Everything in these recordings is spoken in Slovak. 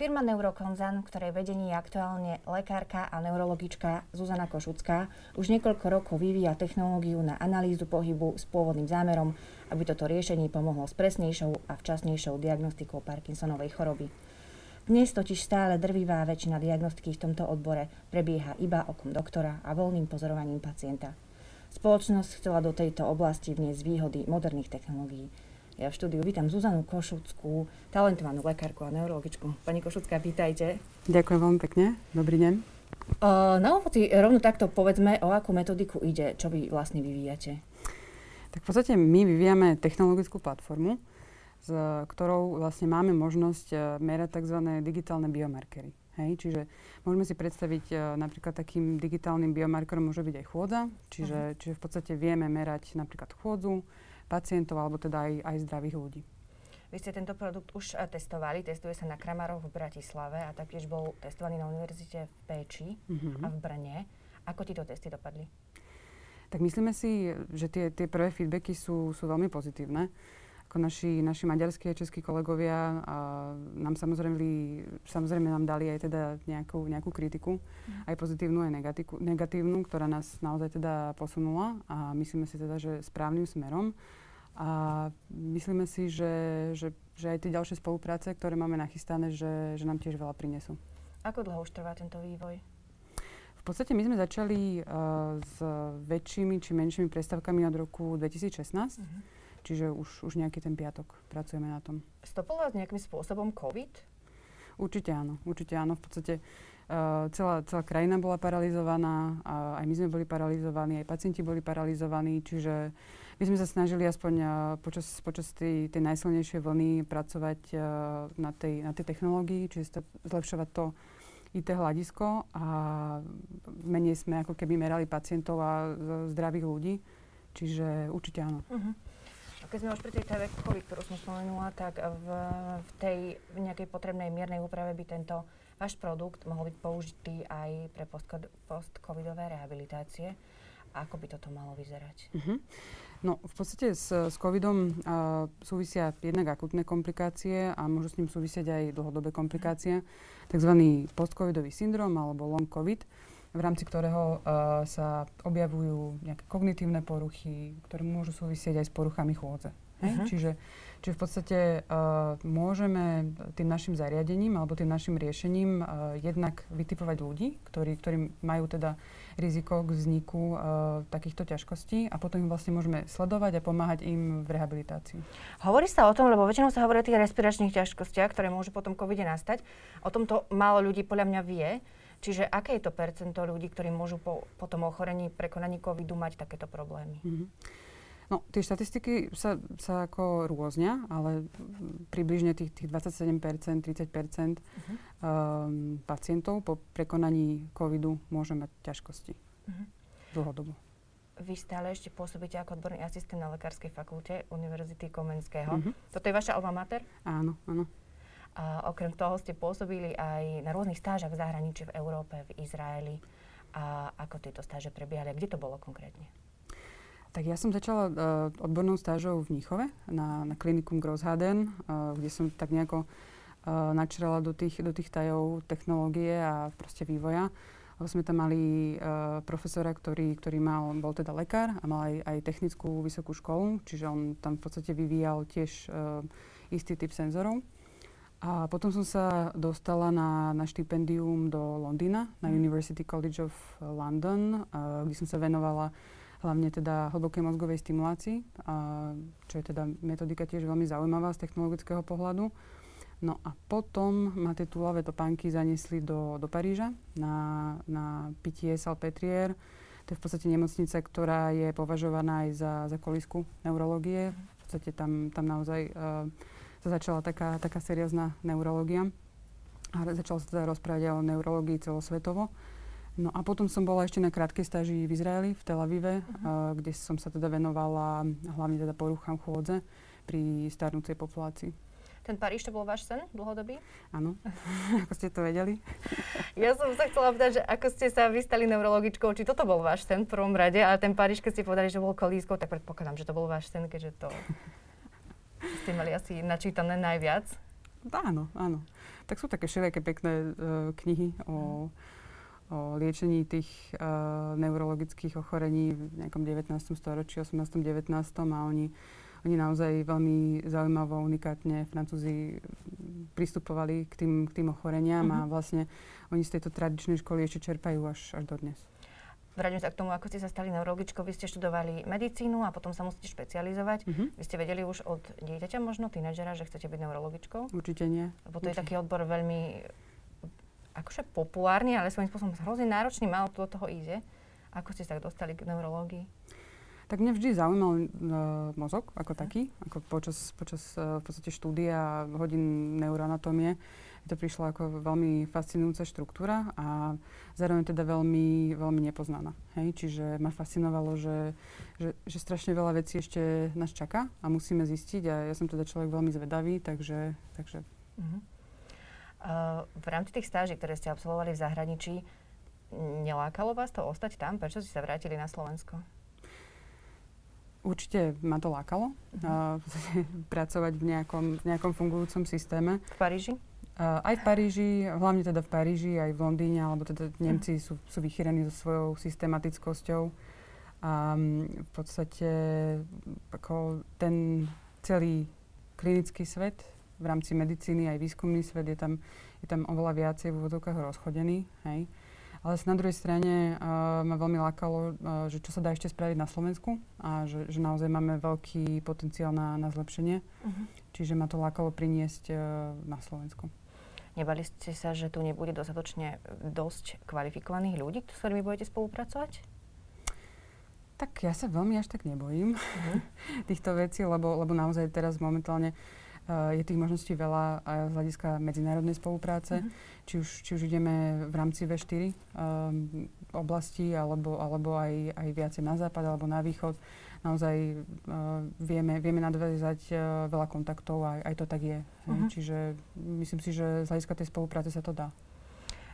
Firma Neurokonzan, ktorej vedení je aktuálne lekárka a neurologička Zuzana Košucká, už niekoľko rokov vyvíja technológiu na analýzu pohybu s pôvodným zámerom, aby toto riešenie pomohlo s presnejšou a včasnejšou diagnostikou Parkinsonovej choroby. Dnes totiž stále drvivá väčšina diagnostiky v tomto odbore prebieha iba okom doktora a voľným pozorovaním pacienta. Spoločnosť chcela do tejto oblasti vniesť výhody moderných technológií. Ja v štúdiu vítam Zuzanu Košuckú, talentovanú lekárku a neurologičku. Pani Košucká, vítajte. Ďakujem veľmi pekne. Dobrý deň. Uh, na úvod rovno takto povedzme, o akú metodiku ide, čo vy vlastne vyvíjate. Tak v podstate my vyvíjame technologickú platformu, s ktorou vlastne máme možnosť e, merať tzv. digitálne biomarkery. Hej, čiže môžeme si predstaviť uh, napríklad takým digitálnym biomarkerom môže byť aj chôdza, čiže, uh-huh. čiže v podstate vieme merať napríklad chôdzu, pacientov alebo teda aj, aj zdravých ľudí. Vy ste tento produkt už uh, testovali, testuje sa na Kramaroch v Bratislave a taktiež bol testovaný na univerzite v Péči uh-huh. a v Brne. Ako títo testy dopadli? Tak myslíme si, že tie, tie prvé feedbacky sú, sú veľmi pozitívne ako naši, naši maďarskí a českí kolegovia a nám samozrejme, samozrejme nám dali aj teda nejakú, nejakú kritiku, mm. aj pozitívnu, aj negatívnu, negatívnu, ktorá nás naozaj teda posunula a myslíme si teda, že správnym smerom. A myslíme si, že, že, že aj tie ďalšie spolupráce, ktoré máme nachystané, že, že nám tiež veľa prinesú. Ako dlho už trvá tento vývoj? V podstate my sme začali uh, s väčšími či menšími prestavkami od roku 2016. Uh-huh. Čiže už, už nejaký ten piatok pracujeme na tom. Stopol vás nejakým spôsobom COVID? Určite áno, určite áno. V podstate uh, celá, celá krajina bola paralizovaná, a aj my sme boli paralizovaní, aj pacienti boli paralizovaní, čiže my sme sa snažili aspoň uh, počas, počas tej, tej najsilnejšej vlny pracovať uh, na, tej, na tej technológii, čiže zlepšovať to IT hľadisko a menej sme ako keby merali pacientov a zdravých ľudí. Čiže určite áno. Uh-huh keď sme už pri tej TV ktorú som spomenula, tak v, v tej v nejakej potrebnej miernej úprave by tento váš produkt mohol byť použitý aj pre post-covidové rehabilitácie. Ako by toto malo vyzerať? Uh-huh. No, v podstate s, s covidom uh, súvisia jednak akutné komplikácie a môžu s ním súvisieť aj dlhodobé komplikácie, tzv. post-covidový syndrom alebo long covid v rámci ktorého uh, sa objavujú nejaké kognitívne poruchy, ktoré môžu súvisieť aj s poruchami chôdze. Uh-huh. Čiže, čiže v podstate uh, môžeme tým našim zariadením alebo tým našim riešením uh, jednak vytipovať ľudí, ktorí, ktorí majú teda riziko k vzniku uh, takýchto ťažkostí a potom ich vlastne môžeme sledovať a pomáhať im v rehabilitácii. Hovorí sa o tom, lebo väčšinou sa hovorí o tých respiračných ťažkostiach, ktoré môžu potom COVID nastať. O tomto málo ľudí podľa mňa vie. Čiže aké je to percento ľudí, ktorí môžu po, po tom ochorení, prekonaní covidu mať takéto problémy? Mm-hmm. No, tie štatistiky sa, sa ako rôznia, ale približne tých, tých 27%, 30% uh-huh. um, pacientov po prekonaní covidu môže mať ťažkosti uh-huh. dlhodobo. Vy stále ešte pôsobíte ako odborný asistent na Lekárskej fakulte Univerzity Komenského. Uh-huh. Toto je vaša alma mater? Áno, áno. A okrem toho ste pôsobili aj na rôznych stážach v zahraničí, v Európe, v Izraeli. A ako tieto stáže prebiehali a kde to bolo konkrétne? Tak ja som začala uh, odbornou stážou v Níchove na, na klinikum Grosshaden, uh, kde som tak nejako uh, načrala do tých, do tých tajov technológie a proste vývoja. Lebo sme tam mali uh, profesora, ktorý, ktorý mal, bol teda lekár a mal aj, aj technickú vysokú školu, čiže on tam v podstate vyvíjal tiež uh, istý typ senzorov. A potom som sa dostala na, na štipendium do Londýna, na mhm. University College of London, uh, kde som sa venovala hlavne teda hlbokej mozgovej stimulácii, uh, čo je teda metodika tiež veľmi zaujímavá z technologického pohľadu. No a potom ma tie túlavé topánky zaniesli do, do Paríža na, na pitie Salpetrier. To je v podstate nemocnica, ktorá je považovaná aj za, za kolisku neurológie. V podstate tam, tam naozaj uh, sa začala taká, taká seriózna neurológia. A začalo sa teda rozprávať o neurológii celosvetovo. No a potom som bola ešte na krátkej stáži v Izraeli, v Tel Avive, uh-huh. uh, kde som sa teda venovala hlavne teda poruchám chôdze pri starnúcej populácii. Ten Paríž to bol váš sen dlhodobý? Áno, ako ste to vedeli. Ja som sa chcela pýtať, že ako ste sa vystali neurologičkou, či toto bol váš sen v prvom rade, ale ten Paríž, keď ste povedali, že bol kolískou, tak predpokladám, že to bol váš sen, keďže to ste mali asi načítané najviac. Áno, áno. Tak sú také všelijaké pekné uh, knihy o, o liečení tých uh, neurologických ochorení v nejakom 19. storočí, 18. 19. a oni oni naozaj veľmi zaujímavo, unikátne, Francúzi pristupovali k tým, k tým ochoreniam mm-hmm. a mhm. vlastne oni z tejto tradičnej školy ešte čerpajú až, až dodnes. Vrátim sa k tomu, ako ste sa stali neurologičkou. Vy ste študovali medicínu a potom sa musíte špecializovať. Mm-hmm. Vy ste vedeli už od dieťaťa, možno tínedžera, že chcete byť neurologičkou? Určite nie. Lebo to Určite. je taký odbor veľmi akože populárny, ale svojím spôsobom hrozne náročný, málo do toho ide. Ako ste sa dostali k neurológii? Tak mňa vždy zaujímal uh, mozog ako taký, ako počas, počas uh, v podstate štúdia hodín neuroanatómie. To prišla ako veľmi fascinujúca štruktúra a zároveň teda veľmi, veľmi nepoznaná. Hej? Čiže ma fascinovalo, že, že, že strašne veľa vecí ešte nás čaká a musíme zistiť a ja som teda človek veľmi zvedavý, takže... takže. Uh-huh. Uh, v rámci tých stáží, ktoré ste absolvovali v zahraničí, nelákalo vás to ostať tam? Prečo ste sa vrátili na Slovensko? Určite ma to lákalo uh-huh. uh, pracovať v nejakom, v nejakom fungujúcom systéme. V Paríži? Uh, aj v Paríži, hlavne teda v Paríži, aj v Londýne, alebo teda Nemci uh-huh. sú, sú vychýrení so svojou systematickosťou. Um, v podstate ako ten celý klinický svet v rámci medicíny, aj výskumný svet je tam, je tam oveľa viacej v úvodzovkách rozchodený. Hej. Ale na druhej strane uh, ma veľmi lákalo, uh, že čo sa dá ešte spraviť na Slovensku a že, že naozaj máme veľký potenciál na, na zlepšenie. Uh-huh. Čiže ma to lákalo priniesť uh, na Slovensku. Nebali ste sa, že tu nebude dostatočne dosť kvalifikovaných ľudí, s ktorými budete spolupracovať? Tak ja sa veľmi až tak nebojím uh-huh. týchto vecí, lebo, lebo naozaj teraz momentálne uh, je tých možností veľa aj z hľadiska medzinárodnej spolupráce. Uh-huh či už, či už ideme v rámci V4 um, oblasti, alebo, alebo aj, aj viacej na západ alebo na východ, naozaj uh, vieme, vieme nadväzať uh, veľa kontaktov a aj to tak je. Uh-huh. Čiže myslím si, že z hľadiska tej spolupráce sa to dá.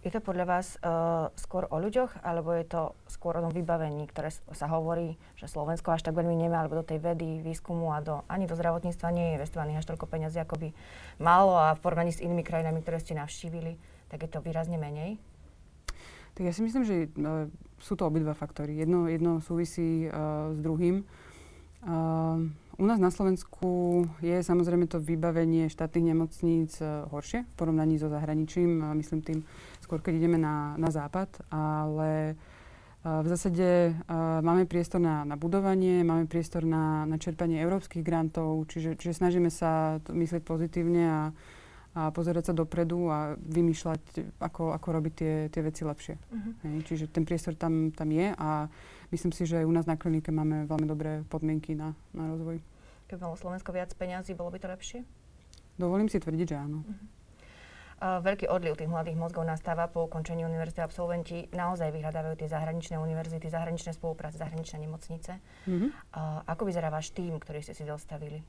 Je to podľa vás uh, skôr o ľuďoch, alebo je to skôr o tom vybavení, ktoré sa hovorí, že Slovensko až tak veľmi nemá, alebo do tej vedy, výskumu a do, ani do zdravotníctva nie je investovaných až toľko peniazy, ako by malo a v porovnaní s inými krajinami, ktoré ste navštívili tak je to výrazne menej? Tak ja si myslím, že uh, sú to obidva faktory. Jedno, jedno súvisí uh, s druhým. Uh, u nás na Slovensku je samozrejme to vybavenie štátnych nemocníc uh, horšie v porovnaní so zahraničím, uh, myslím tým skôr, keď ideme na, na západ, ale uh, v zásade máme priestor na, na budovanie, máme priestor na, na čerpanie európskych grantov, čiže, čiže snažíme sa myslieť pozitívne a a pozerať sa dopredu a vymýšľať, ako, ako robiť tie, tie veci lepšie. Uh-huh. Hej, čiže ten priestor tam, tam je a myslím si, že aj u nás na klinike máme veľmi dobré podmienky na, na rozvoj. Keby malo Slovensko viac peňazí, bolo by to lepšie? Dovolím si tvrdiť, že áno. Uh-huh. Uh, veľký odliv tých mladých mozgov nastáva po ukončení univerzity. Absolventi naozaj vyhľadávajú tie zahraničné univerzity, zahraničné spolupráce, zahraničné nemocnice. Uh-huh. Uh, ako vyzerá váš tým, ktorý ste si dostavili?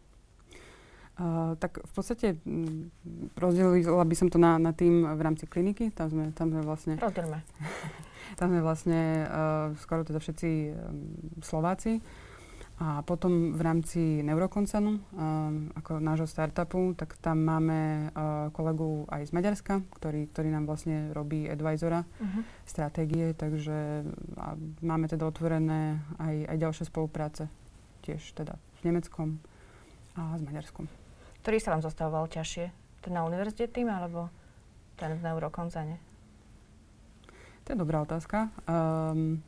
Uh, tak v podstate m, rozdelila by som to na, na tým v rámci kliniky. Tam sme, tam sme vlastne... Rozdelme. tam sme vlastne uh, skoro teda všetci um, Slováci. A potom v rámci Neurokoncernu, um, ako nášho startupu, tak tam máme uh, kolegu aj z Maďarska, ktorý, ktorý nám vlastne robí advisora uh-huh. stratégie, takže a máme teda otvorené aj, aj ďalšie spolupráce, tiež teda s Nemeckom a s Maďarskom. Ktorý sa vám zostavoval ťažšie? Ten na univerzite tým, alebo ten v neurokonzane? To je dobrá otázka. Um,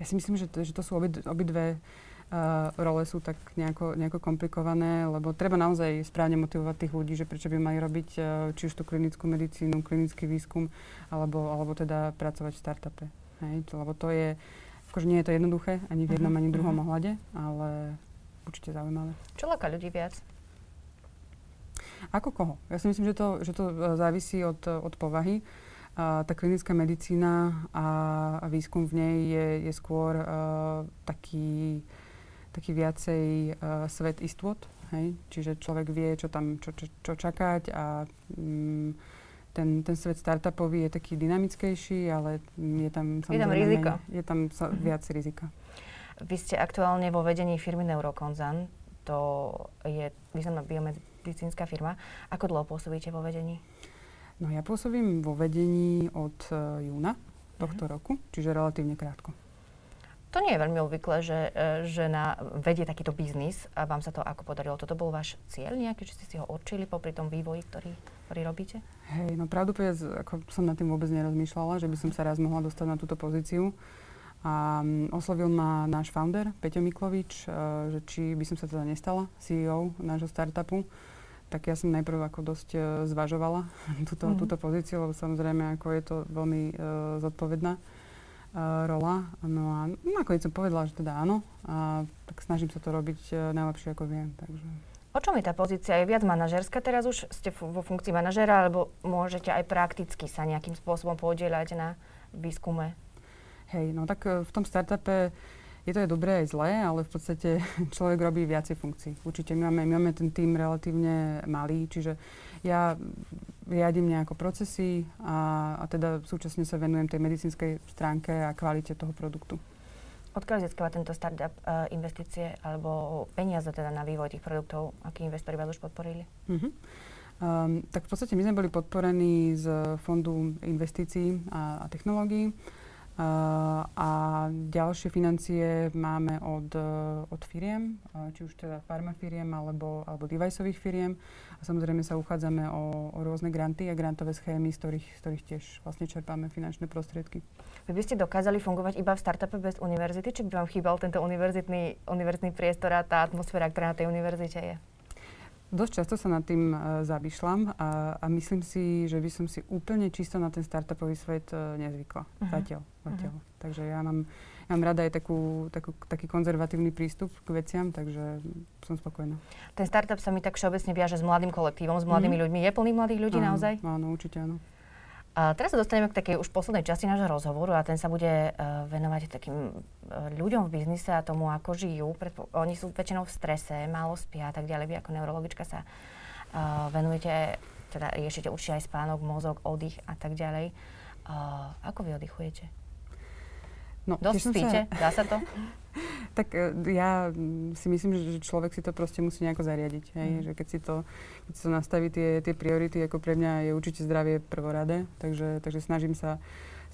ja si myslím, že to, že to sú obidve, obidve uh, role sú tak nejako, nejako komplikované, lebo treba naozaj správne motivovať tých ľudí, že prečo by mali robiť uh, či už tú klinickú medicínu, klinický výskum, alebo, alebo teda pracovať v startupe. Hej? Lebo to je, akože nie je to jednoduché ani v jednom, uh-huh. ani v druhom uh-huh. ohľade, ale určite zaujímavé. Čo láka ľudí viac? Ako koho? Ja si myslím, že to, že to e, závisí od, od povahy. A tá klinická medicína a, a výskum v nej je, je skôr uh, taký, taký viacej uh, svet istôt. hej? čiže človek vie, čo tam, čo, čo, čo čakať a mm, ten, ten svet startupový je taký dynamickejší, ale je tam je tam riziko. je tam sa, mm-hmm. viac rizika. Vy ste aktuálne vo vedení firmy Neurokonzan. To je významná biomedicínska firma. Ako dlho pôsobíte vo vedení? No ja pôsobím vo vedení od uh, júna tohto uh-huh. roku, čiže relatívne krátko. To nie je veľmi obvyklé, že uh, žena vedie takýto biznis a vám sa to ako podarilo. Toto bol váš cieľ nejaký, či ste si ho určili popri tom vývoji, ktorý, ktorý robíte? Hej, no pravdu povedz, ako som nad tým vôbec nerozmýšľala, že by som sa raz mohla dostať na túto pozíciu. A oslovil ma náš founder, Peťo Miklovič, uh, že či by som sa teda nestala CEO nášho startupu tak ja som najprv ako dosť uh, zvažovala túto, mm. túto pozíciu, lebo samozrejme ako je to veľmi uh, zodpovedná uh, rola. No a no, nakoniec som povedala, že teda áno. A tak snažím sa to robiť uh, najlepšie, ako viem. Takže. O čom je tá pozícia? Je viac manažerská teraz už? Ste vo funkcii manažera, alebo môžete aj prakticky sa nejakým spôsobom podieľať na výskume? Hej, no tak v tom startupe je to aj dobré, aj zlé, ale v podstate človek robí viacej funkcií. Určite my máme, my máme ten tým relatívne malý, čiže ja riadím nejako procesy a, a teda súčasne sa venujem tej medicínskej stránke a kvalite toho produktu. Odkiaľ získava tento startup uh, investície alebo peniaze teda na vývoj tých produktov? Akí investori vás už podporili? Uh-huh. Um, tak v podstate my sme boli podporení z Fondu investícií a, a technológií. Uh, a ďalšie financie máme od, uh, od firiem, uh, či už teda farmafiriem alebo, alebo deviceových firiem. A samozrejme sa uchádzame o, o rôzne granty a grantové schémy, z ktorých, z ktorých tiež vlastne čerpáme finančné prostriedky. Vy by ste dokázali fungovať iba v startupe bez univerzity, či by vám chýbal tento univerzitný, univerzitný priestor a tá atmosféra, ktorá na tej univerzite je? Dosť často sa nad tým uh, zamýšľam a, a myslím si, že by som si úplne čisto na ten startupový svet uh, nezvykla. Uh-huh. Zatiaľ. zatiaľ. Uh-huh. Takže ja mám, ja mám rada aj takú, takú, taký konzervatívny prístup k veciam, takže som spokojná. Ten startup sa mi tak všeobecne viaže s mladým kolektívom, s mladými uh-huh. ľuďmi. Je plný mladých ľudí áno, naozaj? Áno, určite áno. A teraz sa dostaneme k takej už poslednej časti nášho rozhovoru a ten sa bude uh, venovať takým uh, ľuďom v biznise a tomu, ako žijú. Predpo- oni sú väčšinou v strese, málo spia a tak ďalej. Vy ako neurologička sa uh, venujete, teda riešite určite aj spánok, mozog, oddych a tak ďalej. Uh, ako vy oddychujete? No, Dosť spíte? Sa... Dá sa to? tak uh, ja si myslím, že človek si to proste musí nejako zariadiť. Hej? Mm. Že keď si to, keď si to nastaví tie, tie priority, ako pre mňa je určite zdravie prvoradé, takže, takže snažím sa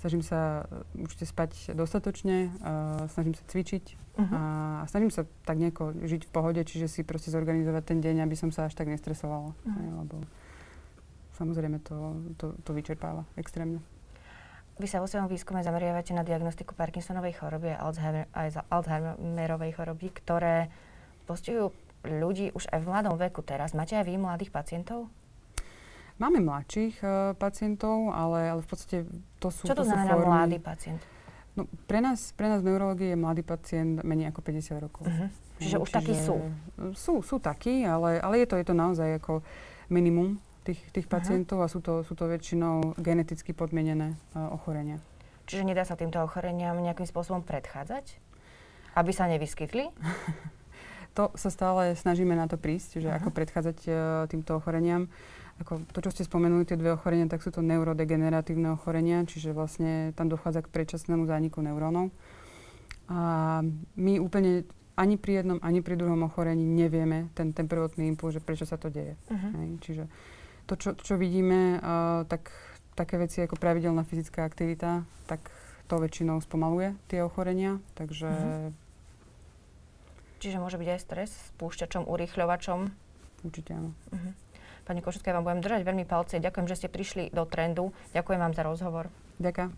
snažím sa e, určite spať dostatočne, uh, snažím sa cvičiť uh-huh. a, a snažím sa tak nejako žiť v pohode, čiže si proste zorganizovať ten deň, aby som sa až tak nestresovala. Uh-huh. Lebo samozrejme to, to, to vyčerpáva extrémne. Vy sa vo svojom výskume zameriavate na diagnostiku Parkinsonovej choroby a Alzheimerovej choroby, ktoré postihujú ľudí už aj v mladom veku teraz. Máte aj vy mladých pacientov? Máme mladších uh, pacientov, ale, ale v podstate to sú Čo to, to znamená formy, mladý pacient? No, pre nás, pre nás v neurológii je mladý pacient menej ako 50 rokov. Uh-huh. Čiže no, už takí sú? Sú, sú takí, ale, ale je, to, je to naozaj ako minimum tých, tých pacientov a sú to, sú to väčšinou geneticky podmienené uh, ochorenia. Čiže nedá sa týmto ochoreniam nejakým spôsobom predchádzať? Aby sa nevyskytli? to sa stále snažíme na to prísť, že uh-huh. ako predchádzať uh, týmto ochoreniam. Ako to, čo ste spomenuli, tie dve ochorenia, tak sú to neurodegeneratívne ochorenia, čiže vlastne tam dochádza k predčasnému zániku neurónov. A my úplne ani pri jednom, ani pri druhom ochorení nevieme ten, ten prvotný impuls, že prečo sa to deje. Uh-huh. Hej, čiže to, čo, čo vidíme, uh, tak také veci ako pravidelná fyzická aktivita, tak to väčšinou spomaluje tie ochorenia, takže... Mm-hmm. Čiže môže byť aj stres spúšťačom, urýchľovačom? Určite áno. Mm-hmm. Pani Košutka, ja vám budem držať veľmi palce. Ďakujem, že ste prišli do trendu. Ďakujem vám za rozhovor. Ďakujem.